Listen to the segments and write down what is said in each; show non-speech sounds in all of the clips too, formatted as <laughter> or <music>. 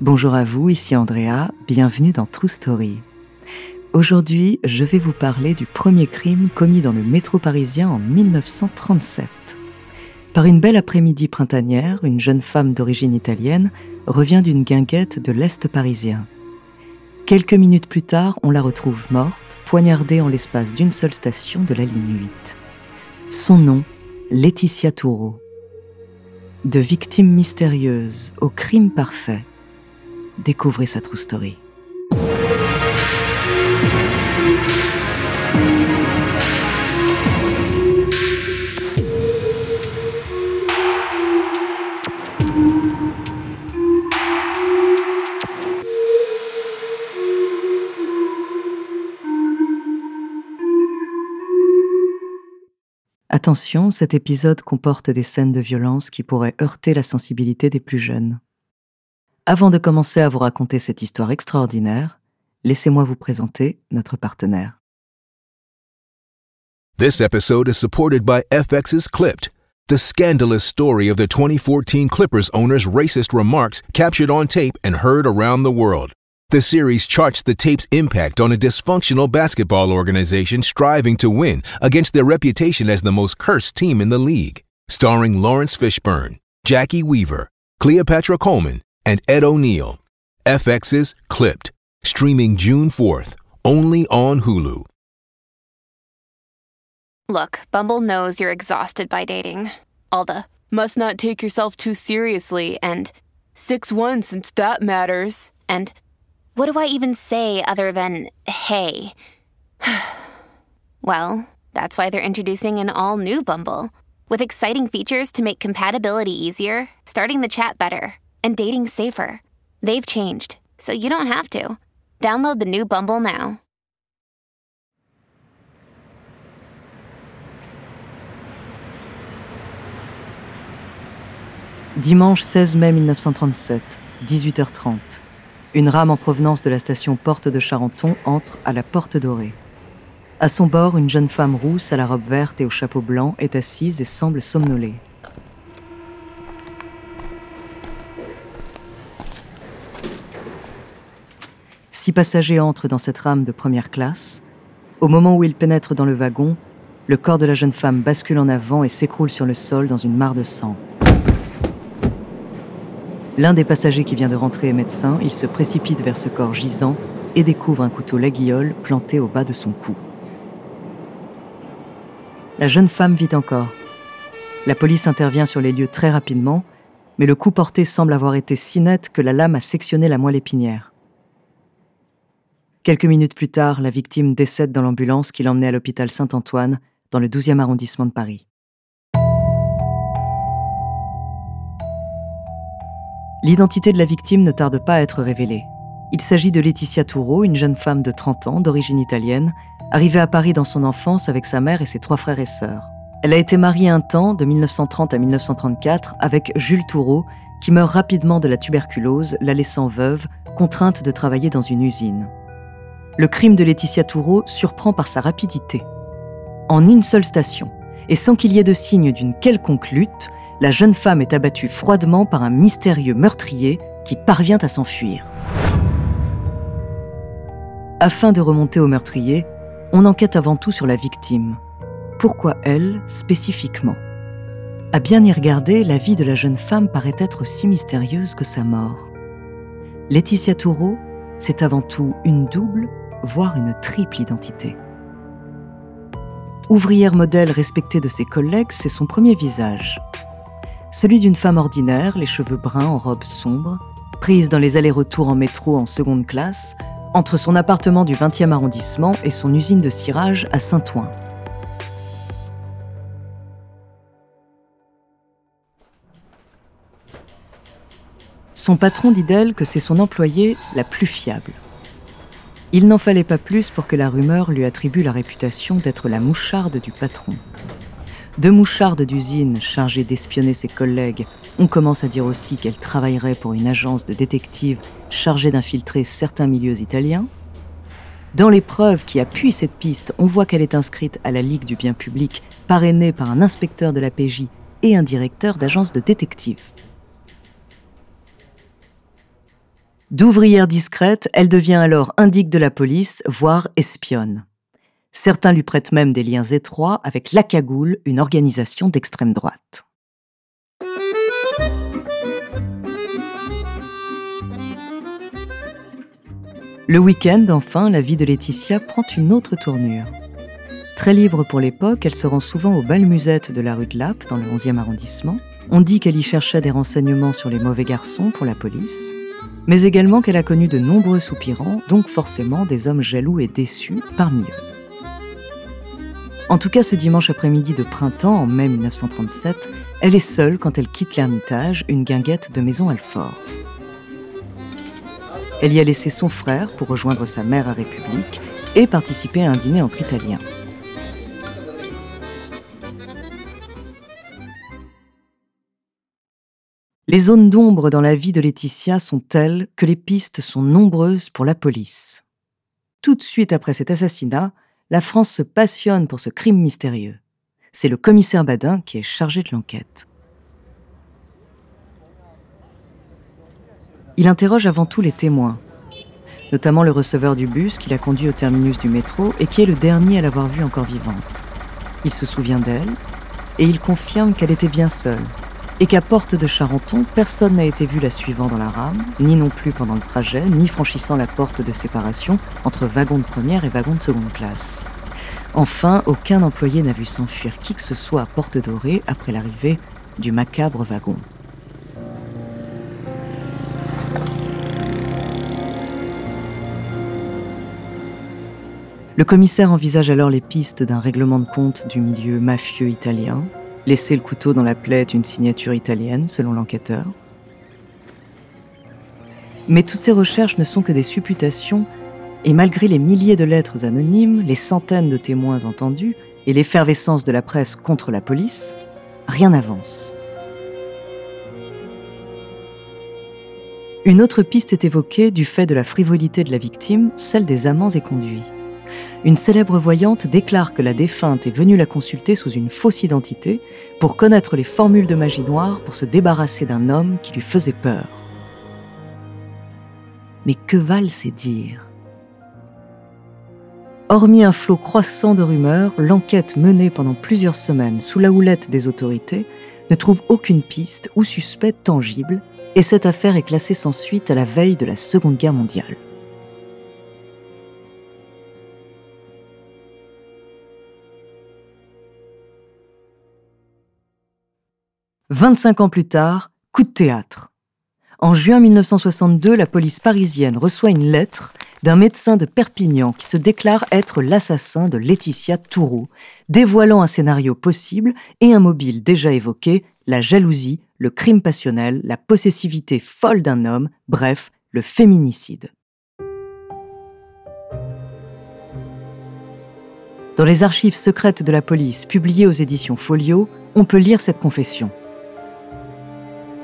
Bonjour à vous, ici Andrea, bienvenue dans True Story. Aujourd'hui, je vais vous parler du premier crime commis dans le métro parisien en 1937. Par une belle après-midi printanière, une jeune femme d'origine italienne revient d'une guinguette de l'Est parisien. Quelques minutes plus tard, on la retrouve morte, poignardée en l'espace d'une seule station de la ligne 8. Son nom, Laetitia Toureau. De victime mystérieuse au crime parfait, découvrez sa true story. Attention, cet épisode comporte des scènes de violence qui pourraient heurter la sensibilité des plus jeunes. Avant de commencer à vous raconter cette histoire extraordinaire, laissez-moi vous présenter notre partenaire. This episode is supported by FX's Clipped, the scandalous story of the 2014 Clippers owner's racist remarks captured on tape and heard around the world. The series charts the tape's impact on a dysfunctional basketball organization striving to win against their reputation as the most cursed team in the league. Starring Lawrence Fishburne, Jackie Weaver, Cleopatra Coleman, and Ed O'Neill. FX's Clipped, streaming June 4th, only on Hulu. Look, Bumble knows you're exhausted by dating. All the must not take yourself too seriously and 6 1 since that matters. And what do I even say other than hey? <sighs> well, that's why they're introducing an all new Bumble with exciting features to make compatibility easier, starting the chat better, and dating safer. They've changed, so you don't have to. Download the new Bumble now. Dimanche 16 mai 1937, 18h30. Une rame en provenance de la station Porte de Charenton entre à la Porte Dorée. À son bord, une jeune femme rousse à la robe verte et au chapeau blanc est assise et semble somnoler. Six passagers entrent dans cette rame de première classe. Au moment où ils pénètrent dans le wagon, le corps de la jeune femme bascule en avant et s'écroule sur le sol dans une mare de sang. L'un des passagers qui vient de rentrer est médecin, il se précipite vers ce corps gisant et découvre un couteau laguiole planté au bas de son cou. La jeune femme vit encore. La police intervient sur les lieux très rapidement, mais le coup porté semble avoir été si net que la lame a sectionné la moelle épinière. Quelques minutes plus tard, la victime décède dans l'ambulance qui l'emmenait à l'hôpital Saint-Antoine, dans le 12e arrondissement de Paris. L'identité de la victime ne tarde pas à être révélée. Il s'agit de Laetitia Toureau, une jeune femme de 30 ans, d'origine italienne, arrivée à Paris dans son enfance avec sa mère et ses trois frères et sœurs. Elle a été mariée un temps, de 1930 à 1934, avec Jules Toureau, qui meurt rapidement de la tuberculose, la laissant veuve, contrainte de travailler dans une usine. Le crime de Laetitia Toureau surprend par sa rapidité. En une seule station, et sans qu'il y ait de signe d'une quelconque lutte, la jeune femme est abattue froidement par un mystérieux meurtrier qui parvient à s'enfuir. Afin de remonter au meurtrier, on enquête avant tout sur la victime. Pourquoi elle, spécifiquement? À bien y regarder, la vie de la jeune femme paraît être aussi mystérieuse que sa mort. Laetitia Toureau, c'est avant tout une double, voire une triple identité. Ouvrière modèle respectée de ses collègues, c'est son premier visage. Celui d'une femme ordinaire, les cheveux bruns en robe sombre, prise dans les allers-retours en métro en seconde classe, entre son appartement du 20e arrondissement et son usine de cirage à Saint-Ouen. Son patron dit d'elle que c'est son employée la plus fiable. Il n'en fallait pas plus pour que la rumeur lui attribue la réputation d'être la moucharde du patron. Deux mouchardes d'usine chargées d'espionner ses collègues, on commence à dire aussi qu'elle travaillerait pour une agence de détectives chargée d'infiltrer certains milieux italiens. Dans les preuves qui appuient cette piste, on voit qu'elle est inscrite à la Ligue du bien public, parrainée par un inspecteur de la PJ et un directeur d'agence de détectives. D'ouvrière discrète, elle devient alors indique de la police, voire espionne. Certains lui prêtent même des liens étroits avec la Cagoule, une organisation d'extrême droite. Le week-end, enfin, la vie de Laetitia prend une autre tournure. Très libre pour l'époque, elle se rend souvent au bal musette de la rue de Lappe, dans le 11e arrondissement. On dit qu'elle y cherchait des renseignements sur les mauvais garçons pour la police, mais également qu'elle a connu de nombreux soupirants, donc forcément des hommes jaloux et déçus parmi eux. En tout cas, ce dimanche après-midi de printemps, en mai 1937, elle est seule quand elle quitte l'Ermitage, une guinguette de Maison Alfort. Elle y a laissé son frère pour rejoindre sa mère à République et participer à un dîner entre Italiens. Les zones d'ombre dans la vie de Laetitia sont telles que les pistes sont nombreuses pour la police. Tout de suite après cet assassinat, la France se passionne pour ce crime mystérieux. C'est le commissaire Badin qui est chargé de l'enquête. Il interroge avant tout les témoins, notamment le receveur du bus qui l'a conduit au terminus du métro et qui est le dernier à l'avoir vue encore vivante. Il se souvient d'elle et il confirme qu'elle était bien seule et qu'à Porte de Charenton, personne n'a été vu la suivant dans la rame, ni non plus pendant le trajet, ni franchissant la porte de séparation entre wagon de première et wagon de seconde classe. Enfin, aucun employé n'a vu s'enfuir qui que ce soit à Porte Dorée après l'arrivée du macabre wagon. Le commissaire envisage alors les pistes d'un règlement de compte du milieu mafieux italien. Laisser le couteau dans la plaie est une signature italienne, selon l'enquêteur. Mais toutes ces recherches ne sont que des supputations, et malgré les milliers de lettres anonymes, les centaines de témoins entendus et l'effervescence de la presse contre la police, rien n'avance. Une autre piste est évoquée du fait de la frivolité de la victime, celle des amants et conduits une célèbre voyante déclare que la défunte est venue la consulter sous une fausse identité pour connaître les formules de magie noire pour se débarrasser d'un homme qui lui faisait peur. Mais que valent ces dires? Hormis un flot croissant de rumeurs, l'enquête menée pendant plusieurs semaines sous la houlette des autorités ne trouve aucune piste ou suspect tangible, et cette affaire est classée sans suite à la veille de la Seconde Guerre mondiale. 25 ans plus tard, coup de théâtre. En juin 1962, la police parisienne reçoit une lettre d'un médecin de Perpignan qui se déclare être l'assassin de Laetitia Touroux, dévoilant un scénario possible et un mobile déjà évoqué, la jalousie, le crime passionnel, la possessivité folle d'un homme, bref, le féminicide. Dans les archives secrètes de la police publiées aux éditions Folio, on peut lire cette confession.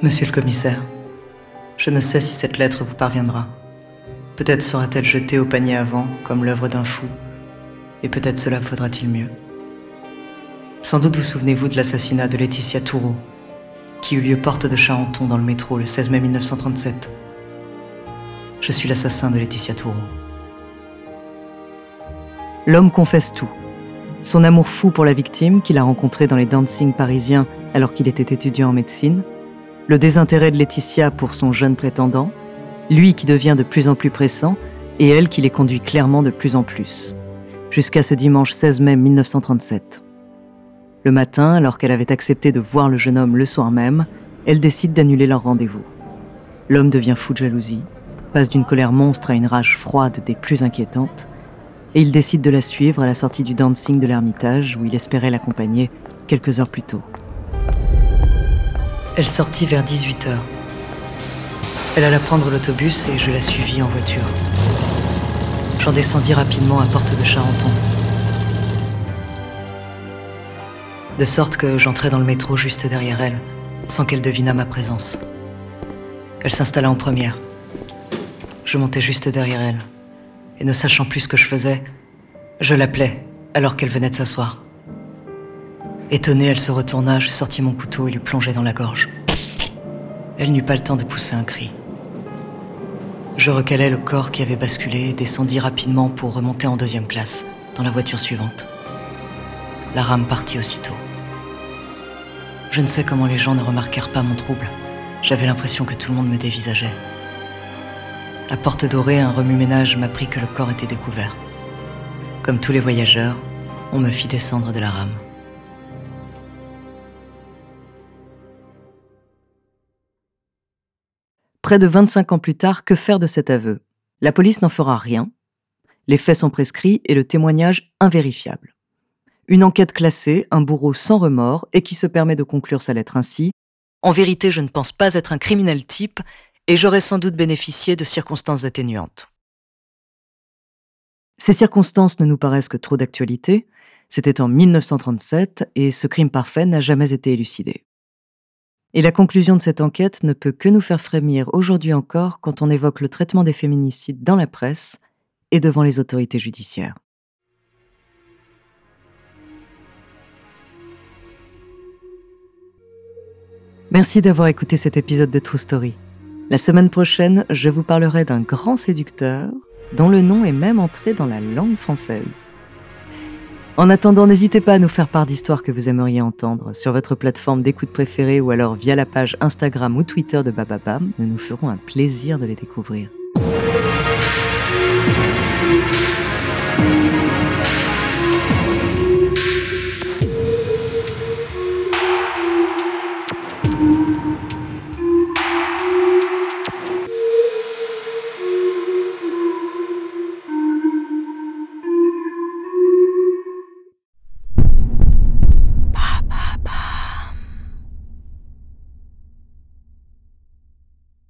Monsieur le commissaire, je ne sais si cette lettre vous parviendra. Peut-être sera-t-elle jetée au panier avant, comme l'œuvre d'un fou, et peut-être cela faudra-t-il mieux. Sans doute vous souvenez-vous de l'assassinat de Laetitia Toureau, qui eut lieu porte de Charenton dans le métro le 16 mai 1937. Je suis l'assassin de Laetitia Toureau. L'homme confesse tout. Son amour fou pour la victime qu'il a rencontrée dans les dancing parisiens alors qu'il était étudiant en médecine, le désintérêt de Laetitia pour son jeune prétendant, lui qui devient de plus en plus pressant, et elle qui les conduit clairement de plus en plus, jusqu'à ce dimanche 16 mai 1937. Le matin, alors qu'elle avait accepté de voir le jeune homme le soir même, elle décide d'annuler leur rendez-vous. L'homme devient fou de jalousie, passe d'une colère monstre à une rage froide des plus inquiétantes, et il décide de la suivre à la sortie du dancing de l'Ermitage où il espérait l'accompagner quelques heures plus tôt. Elle sortit vers 18h. Elle alla prendre l'autobus et je la suivis en voiture. J'en descendis rapidement à Porte de Charenton. De sorte que j'entrai dans le métro juste derrière elle, sans qu'elle devinât ma présence. Elle s'installa en première. Je montais juste derrière elle. Et ne sachant plus ce que je faisais, je l'appelais alors qu'elle venait de s'asseoir. Étonnée, elle se retourna, je sortis mon couteau et lui plongeai dans la gorge. Elle n'eut pas le temps de pousser un cri. Je recalais le corps qui avait basculé et descendis rapidement pour remonter en deuxième classe, dans la voiture suivante. La rame partit aussitôt. Je ne sais comment les gens ne remarquèrent pas mon trouble. J'avais l'impression que tout le monde me dévisageait. À Porte Dorée, un remue-ménage m'apprit que le corps était découvert. Comme tous les voyageurs, on me fit descendre de la rame. Près de 25 ans plus tard, que faire de cet aveu? La police n'en fera rien. Les faits sont prescrits et le témoignage invérifiable. Une enquête classée, un bourreau sans remords et qui se permet de conclure sa lettre ainsi. En vérité, je ne pense pas être un criminel type et j'aurais sans doute bénéficié de circonstances atténuantes. Ces circonstances ne nous paraissent que trop d'actualité. C'était en 1937 et ce crime parfait n'a jamais été élucidé. Et la conclusion de cette enquête ne peut que nous faire frémir aujourd'hui encore quand on évoque le traitement des féminicides dans la presse et devant les autorités judiciaires. Merci d'avoir écouté cet épisode de True Story. La semaine prochaine, je vous parlerai d'un grand séducteur dont le nom est même entré dans la langue française. En attendant, n'hésitez pas à nous faire part d'histoires que vous aimeriez entendre sur votre plateforme d'écoute préférée ou alors via la page Instagram ou Twitter de Bababam. Nous nous ferons un plaisir de les découvrir.